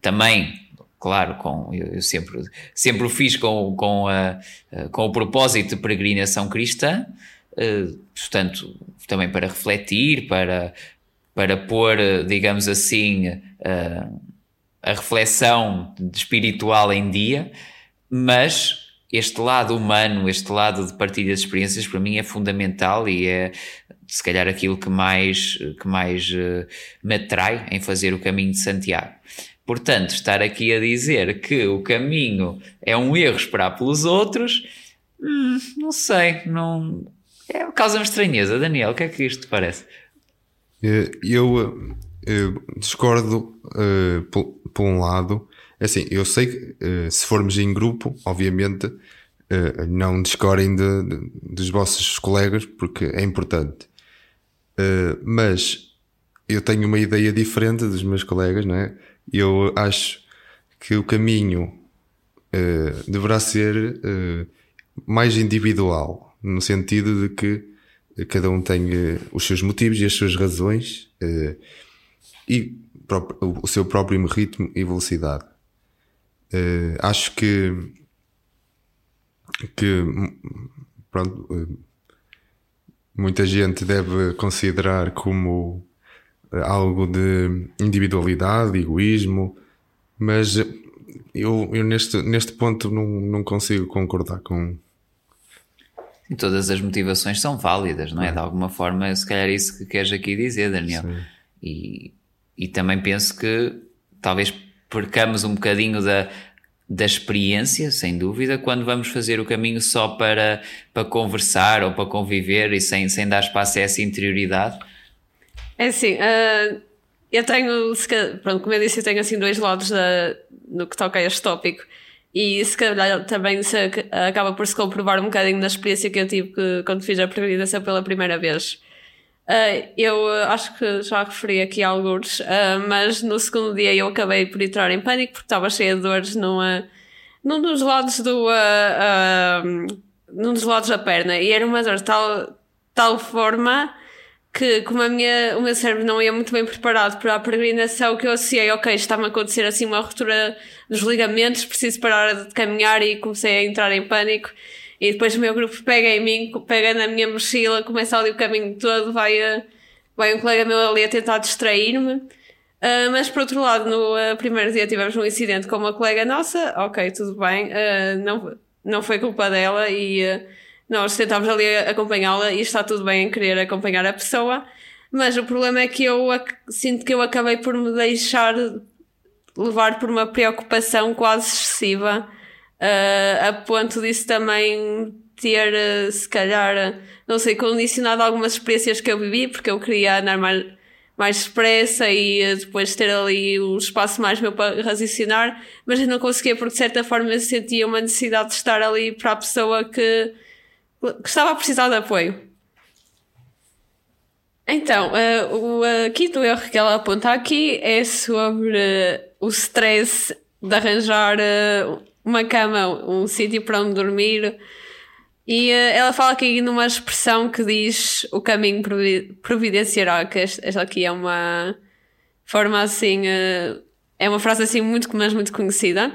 [SPEAKER 2] também claro, com, eu, eu, sempre, sempre o fiz com, com, a, com o propósito de peregrinação cristã, uh, portanto, também para refletir, para, para pôr, digamos assim, uh, a reflexão espiritual em dia, mas este lado humano, este lado de partilha de experiências, para mim é fundamental e é se calhar aquilo que mais, que mais me atrai em fazer o caminho de Santiago. Portanto, estar aqui a dizer que o caminho é um erro esperar pelos outros, hum, não sei, não. É, causa-me estranheza. Daniel, o que é que isto te parece?
[SPEAKER 3] Eh, eu, eu eh, discordo uh, por, por, um lado. É assim, eu sei que uh, se formos em grupo, obviamente, uh, não descorem de, de, dos vossos colegas, porque é importante. mas eu tenho uma ideia diferente dos meus colegas, não é? Eu acho que o caminho uh, deverá ser uh, mais individual, no sentido de que cada um tem uh, os seus motivos e as suas razões e o seu próprio ritmo e velocidade. acho que que pronto, muita gente deve considerar como algo de individualidade, egoísmo, mas eu, eu neste, neste ponto não, não consigo concordar com.
[SPEAKER 2] E todas as motivações são válidas, não é? é? De alguma forma, se calhar é isso que queres aqui dizer, Daniel. E, e também penso que talvez percamos um bocadinho da, da experiência, sem dúvida, quando vamos fazer o caminho só para, para conversar ou para conviver e sem, sem dar espaço a essa interioridade.
[SPEAKER 1] É assim, uh, eu tenho, pronto, como eu disse, eu tenho assim dois lados da, no que toca a este tópico. E se calhar também se acaba por se comprovar um bocadinho na experiência que eu tive que, quando fiz a peregrinação pela primeira vez. Uh, eu acho que já referi aqui alguns, uh, mas no segundo dia eu acabei por entrar em pânico porque estava cheia de dores numa, num dos lados do. Num dos lados da perna. E era uma dor de tal, tal forma que como a minha, o meu cérebro não ia muito bem preparado para a peregrinação, que eu associei, ok, está-me a acontecer assim uma ruptura dos ligamentos, preciso parar de caminhar e comecei a entrar em pânico. E depois o meu grupo pega em mim, pega na minha mochila, começa ali o caminho todo, vai, a, vai um colega meu ali a tentar distrair-me. Uh, mas por outro lado, no uh, primeiro dia tivemos um incidente com uma colega nossa, ok, tudo bem, uh, não, não foi culpa dela e nós tentámos ali acompanhá-la e está tudo bem em querer acompanhar a pessoa, mas o problema é que eu sinto que eu acabei por me deixar levar por uma preocupação quase excessiva, uh, a ponto disso também ter, uh, se calhar, não sei, condicionado algumas experiências que eu vivi, porque eu queria andar mais, mais expressa e uh, depois ter ali um espaço mais meu para raciocinar, mas eu não conseguia porque de certa forma eu sentia uma necessidade de estar ali para a pessoa que que estava a precisar de apoio. Então, uh, o uh, quinto erro que ela aponta aqui é sobre uh, o stress de arranjar uh, uma cama, um sítio para onde dormir. E ela fala aqui numa expressão que diz o caminho providenciará, que esta aqui é uma forma assim, é uma frase assim muito, mas muito conhecida.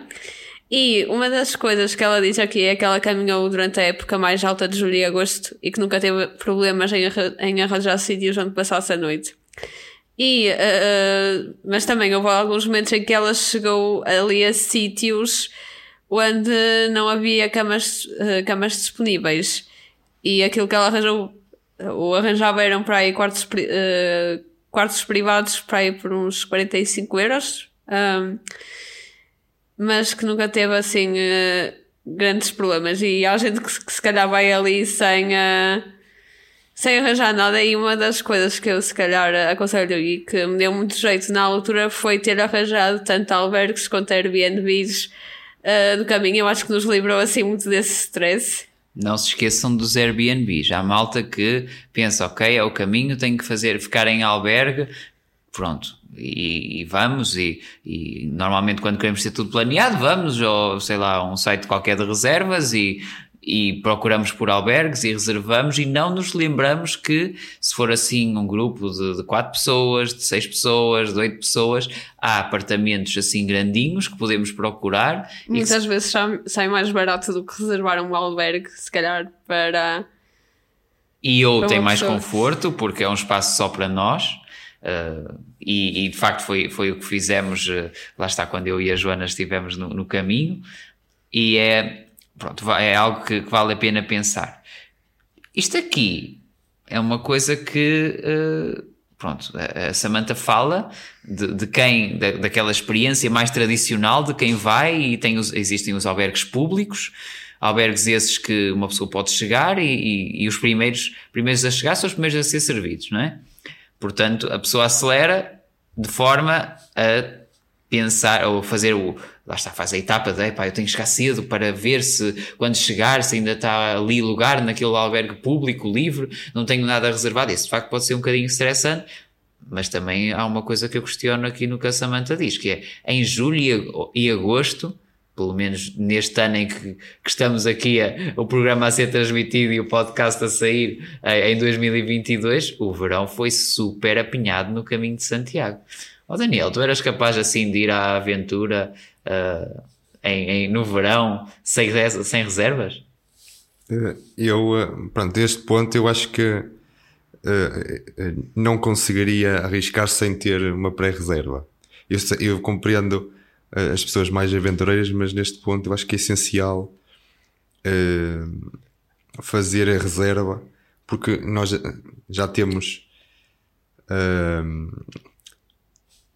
[SPEAKER 1] E uma das coisas que ela diz aqui é que ela caminhou durante a época mais alta de julho e agosto e que nunca teve problemas em, em arranjar sítios onde passasse a noite. E, uh, mas também houve alguns momentos em que ela chegou ali a sítios onde não havia camas, uh, camas disponíveis. E aquilo que ela arranjou, ou arranjava eram para aí quartos, uh, quartos privados para aí por uns 45 euros. Um, mas que nunca teve assim uh, grandes problemas. E há gente que, que, se calhar vai ali sem, uh, sem arranjar nada. E uma das coisas que eu se calhar aconselho e que me deu muito jeito na altura foi ter arranjado tanto albergues quanto Airbnbs uh, do caminho. Eu acho que nos livrou assim muito desse stress.
[SPEAKER 2] Não se esqueçam dos Airbnbs. Há malta que pensa, ok, é o caminho, tenho que fazer, ficar em albergue. Pronto, e, e vamos, e, e, normalmente quando queremos ter tudo planeado, vamos, ou sei lá, um site qualquer de reservas e, e procuramos por albergues e reservamos e não nos lembramos que se for assim um grupo de, de quatro pessoas, de seis pessoas, de oito pessoas, há apartamentos assim grandinhos que podemos procurar.
[SPEAKER 1] Muitas que... vezes sai mais barato do que reservar um albergue, se calhar para...
[SPEAKER 2] E ou tem mais pessoa. conforto, porque é um espaço só para nós. Uh, e, e, de facto foi, foi o que fizemos, uh, lá está, quando eu e a Joana estivemos no, no caminho, e é, pronto, é algo que, que, vale a pena pensar. Isto aqui é uma coisa que, uh, pronto, a, a Samantha fala de, de quem, da, daquela experiência mais tradicional, de quem vai e tem os, existem os albergues públicos, albergues esses que uma pessoa pode chegar e, e, e os primeiros, primeiros a chegar são os primeiros a ser servidos, não é? Portanto, a pessoa acelera de forma a pensar ou fazer o. Lá está, faz a etapa de pá, eu tenho que chegar cedo para ver se quando chegar se ainda está ali lugar naquele albergue público, livre, não tenho nada reservado. Isso de facto pode ser um bocadinho estressante, mas também há uma coisa que eu questiono aqui no que a Samantha diz, que é em julho e agosto, pelo menos neste ano em que, que estamos aqui, a, o programa a ser transmitido e o podcast a sair em 2022, o verão foi super apinhado no caminho de Santiago. Ó oh Daniel, tu eras capaz assim de ir à aventura uh, em, em, no verão sem, sem reservas?
[SPEAKER 3] Eh, eu, eh, pronto, este ponto eu acho que uh, não conseguiria arriscar sem ter uma pré-reserva. Eu, eu, compreendo as pessoas mais aventureiras, mas neste ponto eu acho que é essencial uh, fazer a reserva, porque nós já temos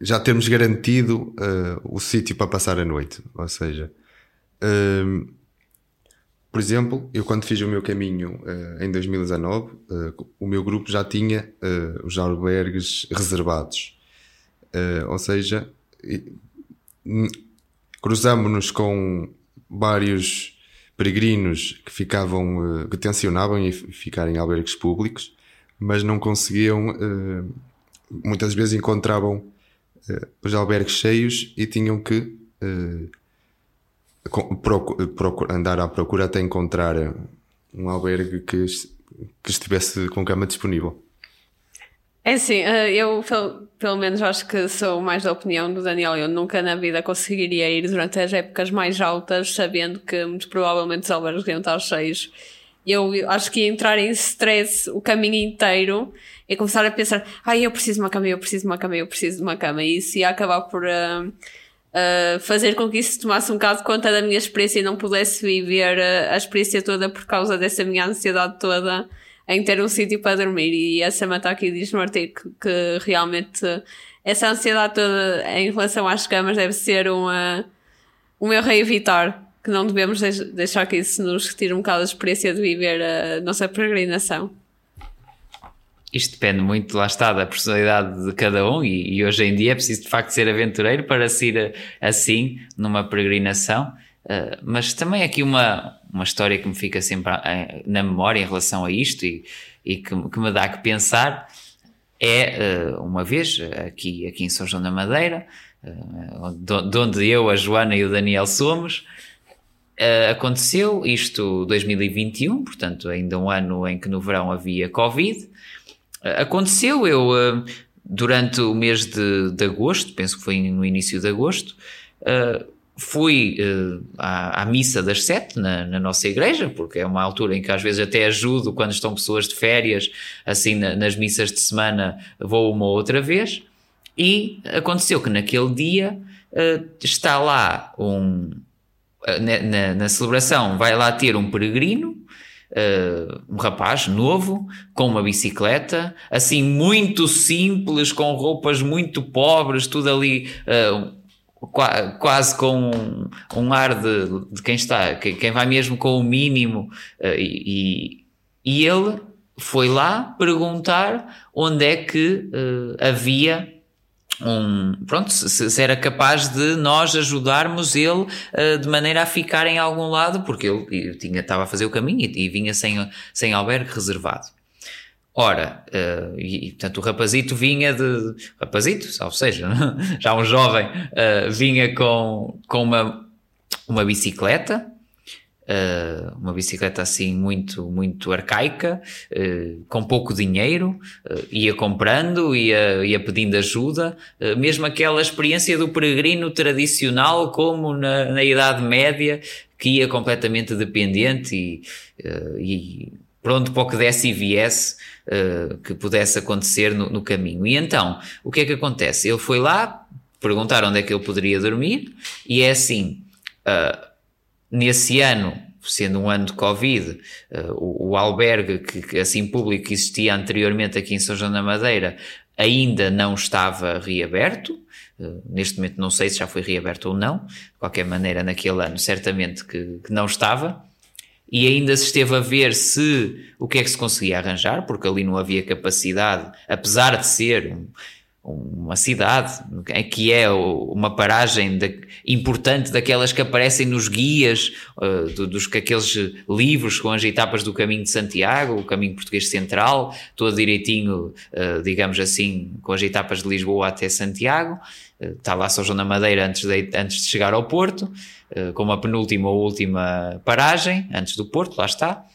[SPEAKER 3] já temos garantido o sítio para passar a noite, ou seja, por exemplo, eu quando fiz o meu caminho uh, em 2019, uh, o meu grupo já tinha uh, os albergues reservados. ou seja, cruzamos-nos com vários peregrinos que ficavam, que tensionavam em ficar em albergues públicos, mas não conseguiam, muitas vezes encontravam os albergues cheios e tinham que andar à procura até encontrar um albergue que, que estivesse com cama disponível.
[SPEAKER 1] É assim, eh, eu pelo menos acho que sou mais da opinião do Daniel. Eu nunca na vida conseguiria ir durante as épocas mais altas, sabendo que muito provavelmente os albergues iam estar cheios. Eu acho que ia entrar em stress o caminho inteiro e começar a pensar: ai, eu preciso de uma cama, eu preciso de uma cama, eu preciso de uma cama. E isso ia acabar por. Uh, uh, fazer com que isso tomasse um bocado conta da minha experiência e não pudesse viver a experiência toda por causa dessa minha ansiedade toda em ter um sítio para dormir. E a Samantha aqui diz no artigo que, que realmente essa ansiedade toda em relação às camas deve ser uma, um erro a evitar. Que não devemos deixar que isso nos retire um bocado da experiência de viver a nossa peregrinação
[SPEAKER 2] isto depende muito, lá está, da personalidade de cada um, e, e, hoje em dia é preciso de facto ser aventureiro para se ir assim numa peregrinação. Uh, mas também aqui uma, uma história que me fica sempre uh, na memória em relação a isto e, e que, que, me dá que pensar é uh, uma vez aqui, aqui em São João da Madeira, de onde eu, a Joana e o Daniel somos. aconteceu isto 2021, portanto, ainda um ano em que no verão havia Covid, Aconteceu, eu uh, durante o mês de, de, agosto, penso que foi no início de agosto, uh, fui uh, à, à, missa das sete na, na, nossa igreja, porque é uma altura em que às vezes até ajudo quando estão pessoas de férias, assim na, nas missas de semana vou uma outra vez. E aconteceu que naquele dia está lá um. Na, na, na celebração vai lá ter um peregrino Uh, um rapaz novo, com uma bicicleta, assim muito simples, com roupas muito pobres, tudo ali uh, quase com um, um ar de, de, quem está, quem, quem, vai mesmo com o mínimo. Uh, e, e ele foi lá perguntar onde é que havia um, pronto, se, se, era capaz de nós ajudarmos ele uh, de maneira a ficar em algum lado, porque ele estava a fazer o caminho e, e vinha sem, sem albergue reservado. Ora, uh, e, e, portanto o rapazito vinha de. Rapazito, ou seja, já um jovem, uh, vinha com, com uma, uma bicicleta Uh, uma bicicleta assim muito, muito arcaica, com pouco dinheiro, ia comprando, ia, ia pedindo ajuda, mesmo aquela experiência do peregrino tradicional, como na, na Idade Média, que ia completamente dependente e, e pronto para o que desse e viesse que pudesse acontecer no, no caminho. E então, o que é que acontece? Ele foi lá perguntar onde é que ele poderia dormir, e é assim. Uh, nesse ano, sendo um ano de Covid, uh, o, o, albergue que, que, assim público existia anteriormente aqui em São João da Madeira ainda não estava reaberto. Uh, neste momento não sei se já foi reaberto ou não. De qualquer maneira, naquele ano certamente que, que não estava. E ainda se esteve a ver se o que é que se conseguia arranjar, porque ali não havia capacidade, apesar de ser um, uma cidade que é uma paragem de, importante daquelas que aparecem nos guias uh, dos aqueles livros com as etapas do caminho de Santiago, o caminho português central, todo direitinho, uh, digamos assim, com as etapas de Lisboa até Santiago. Uh, está lá São João da Madeira antes de, antes de chegar ao Porto, como a penúltima ou última paragem, antes do Porto, lá está.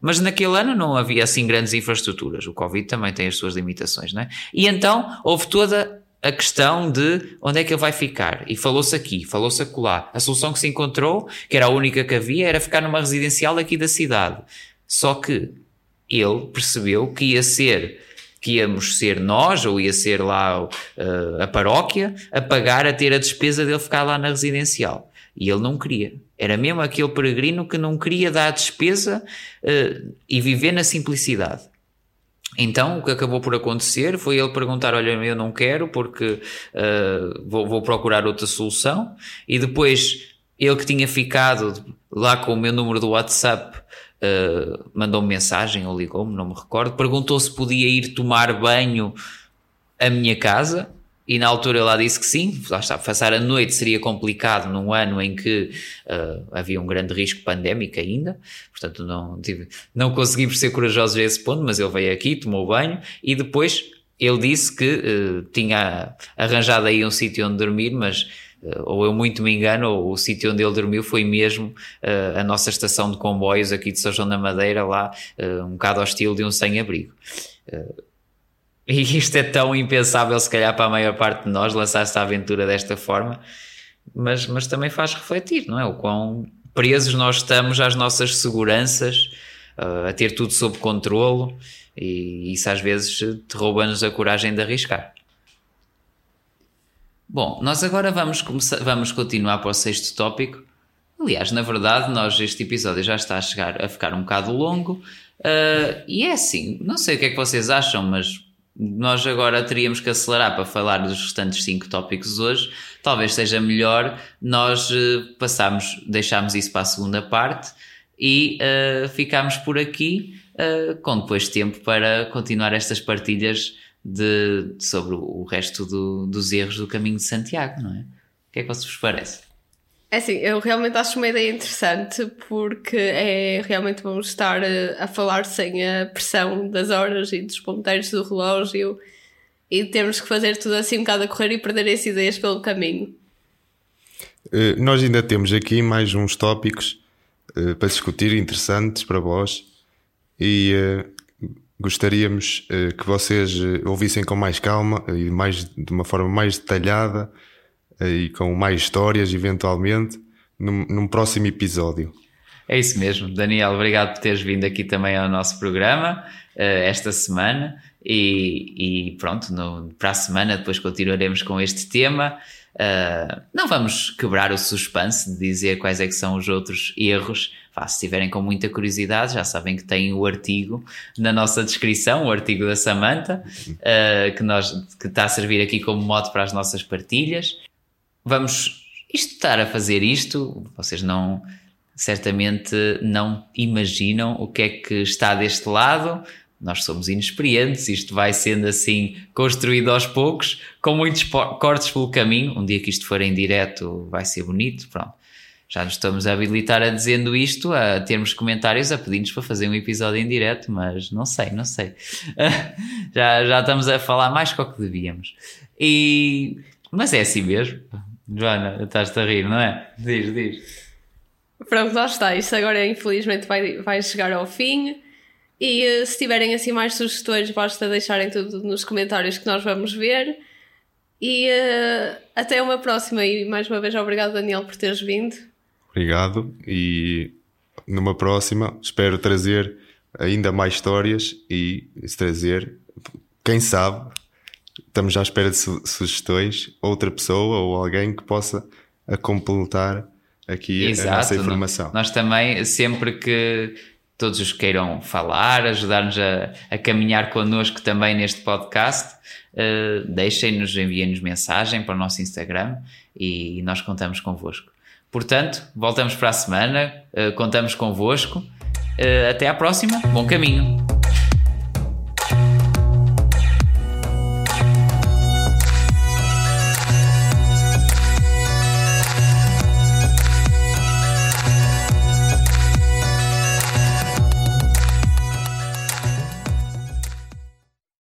[SPEAKER 2] Mas naquele ano não havia assim grandes infraestruturas. O Covid também tem as suas limitações, não é? E então houve toda a questão de onde é que ele vai ficar. E falou-se aqui, falou-se acolá. A solução que se encontrou, que era a única que havia, era ficar numa residencial aqui da cidade. Só que ele percebeu que ia ser que íamos ser nós, ou ia ser lá uh, a paróquia, a pagar a ter a despesa dele ficar lá na residencial. E ele não queria. Era mesmo aquele peregrino que não queria dar despesa uh, e viver na simplicidade. Então, o que acabou por acontecer foi ele perguntar: Olha, eu não quero porque uh, vou, vou, procurar outra solução. E depois, ele que tinha ficado lá com o meu número do WhatsApp, uh, mandou-me mensagem ou ligou-me, não me recordo, perguntou se podia ir tomar banho à minha casa. E na altura eu lá disse que sim, lá está, passar a noite seria complicado num ano em que uh, havia um grande risco pandémico ainda, portanto não, tive, não conseguimos ser corajosos a esse ponto, mas ele veio aqui, tomou banho e depois ele disse que uh, tinha arranjado aí um sítio onde dormir, mas uh, ou eu muito me engano, ou o sítio onde ele dormiu foi mesmo a nossa estação de comboios aqui de São João da Madeira, lá um bocado ao estilo de um sem-abrigo. E isto é tão impensável, se calhar, para a maior parte de nós, lançar esta aventura desta forma, mas, mas também faz refletir, não é? O quão presos nós estamos às nossas seguranças, uh, a ter tudo sob controlo, e isso às vezes te rouba-nos a coragem de arriscar. Bom, nós agora vamos, começar, vamos continuar para o sexto tópico. Aliás, na verdade, nós este episódio já está a chegar a ficar um bocado longo. Uh, e é assim, não sei o que é que vocês acham, mas nós agora teríamos que acelerar para falar dos restantes cinco tópicos hoje. Talvez seja melhor nós uh, passarmos, deixarmos isso para a segunda parte e uh, ficarmos por aqui uh, com depois tempo para continuar estas partilhas de, sobre o resto do, dos erros do caminho de Santiago, não é? O que é que vos parece?
[SPEAKER 1] É assim, eu realmente acho uma ideia interessante porque é realmente bom estar a, eh, a falar sem a pressão das horas e dos ponteiros do relógio e temos que fazer tudo assim um bocado a correr e perder as ideias pelo caminho.
[SPEAKER 3] Uh, nós ainda temos aqui mais uns tópicos uh, para discutir interessantes para vós e gostaríamos que vocês ouvissem com mais calma e mais, de uma forma mais detalhada e com mais histórias, eventualmente, num, num próximo episódio.
[SPEAKER 2] É isso mesmo. Daniel, obrigado por teres vindo aqui também ao nosso programa uh, esta semana. E, e pronto, no, para a semana depois continuaremos com este tema. Uh, não vamos quebrar o suspense de dizer quais é que são os outros erros. Vá, se tiverem com muita curiosidade, já sabem que tem o artigo na nossa descrição, o artigo da Samanta, uh, que, nós, que está a servir aqui como modo para as nossas partilhas vamos estar a fazer isto, vocês não certamente não imaginam o que é que está deste lado. Nós somos inexperientes, isto vai sendo assim construído aos poucos, com muitos cortes pelo caminho. Um dia que isto for em direto vai ser bonito, pronto. Já nos estamos a habilitar a dizendo isto, a termos comentários, a pedir-nos para fazer um episódio em direto, mas não sei, não sei. já, já estamos a falar mais que o que devíamos. E, mas é assim mesmo. Joana, estás-te a rir, não é? Diz, diz.
[SPEAKER 1] Pronto, lá está. Isto agora infelizmente vai, vai chegar ao fim. E eh, se tiverem assim mais sugestões, basta deixarem tudo nos comentários que nós vamos ver. E uh, até uma próxima. E mais uma vez, obrigado, Daniel, por teres vindo.
[SPEAKER 3] Obrigado. E numa próxima, espero trazer ainda mais histórias e trazer, quem sabe, estamos à espera de su sugestões, outra pessoa ou alguém que possa a completar aqui Exato, a nossa informação.
[SPEAKER 2] Nós também, sempre que todos os queiram falar, ajudar-nos a, a, caminhar connosco também neste podcast, uh, deixem-nos, enviem-nos mensagem para o nosso Instagram e, e nós contamos convosco. Portanto, voltamos para a semana, uh, contamos convosco. Uh, até à próxima, bom caminho!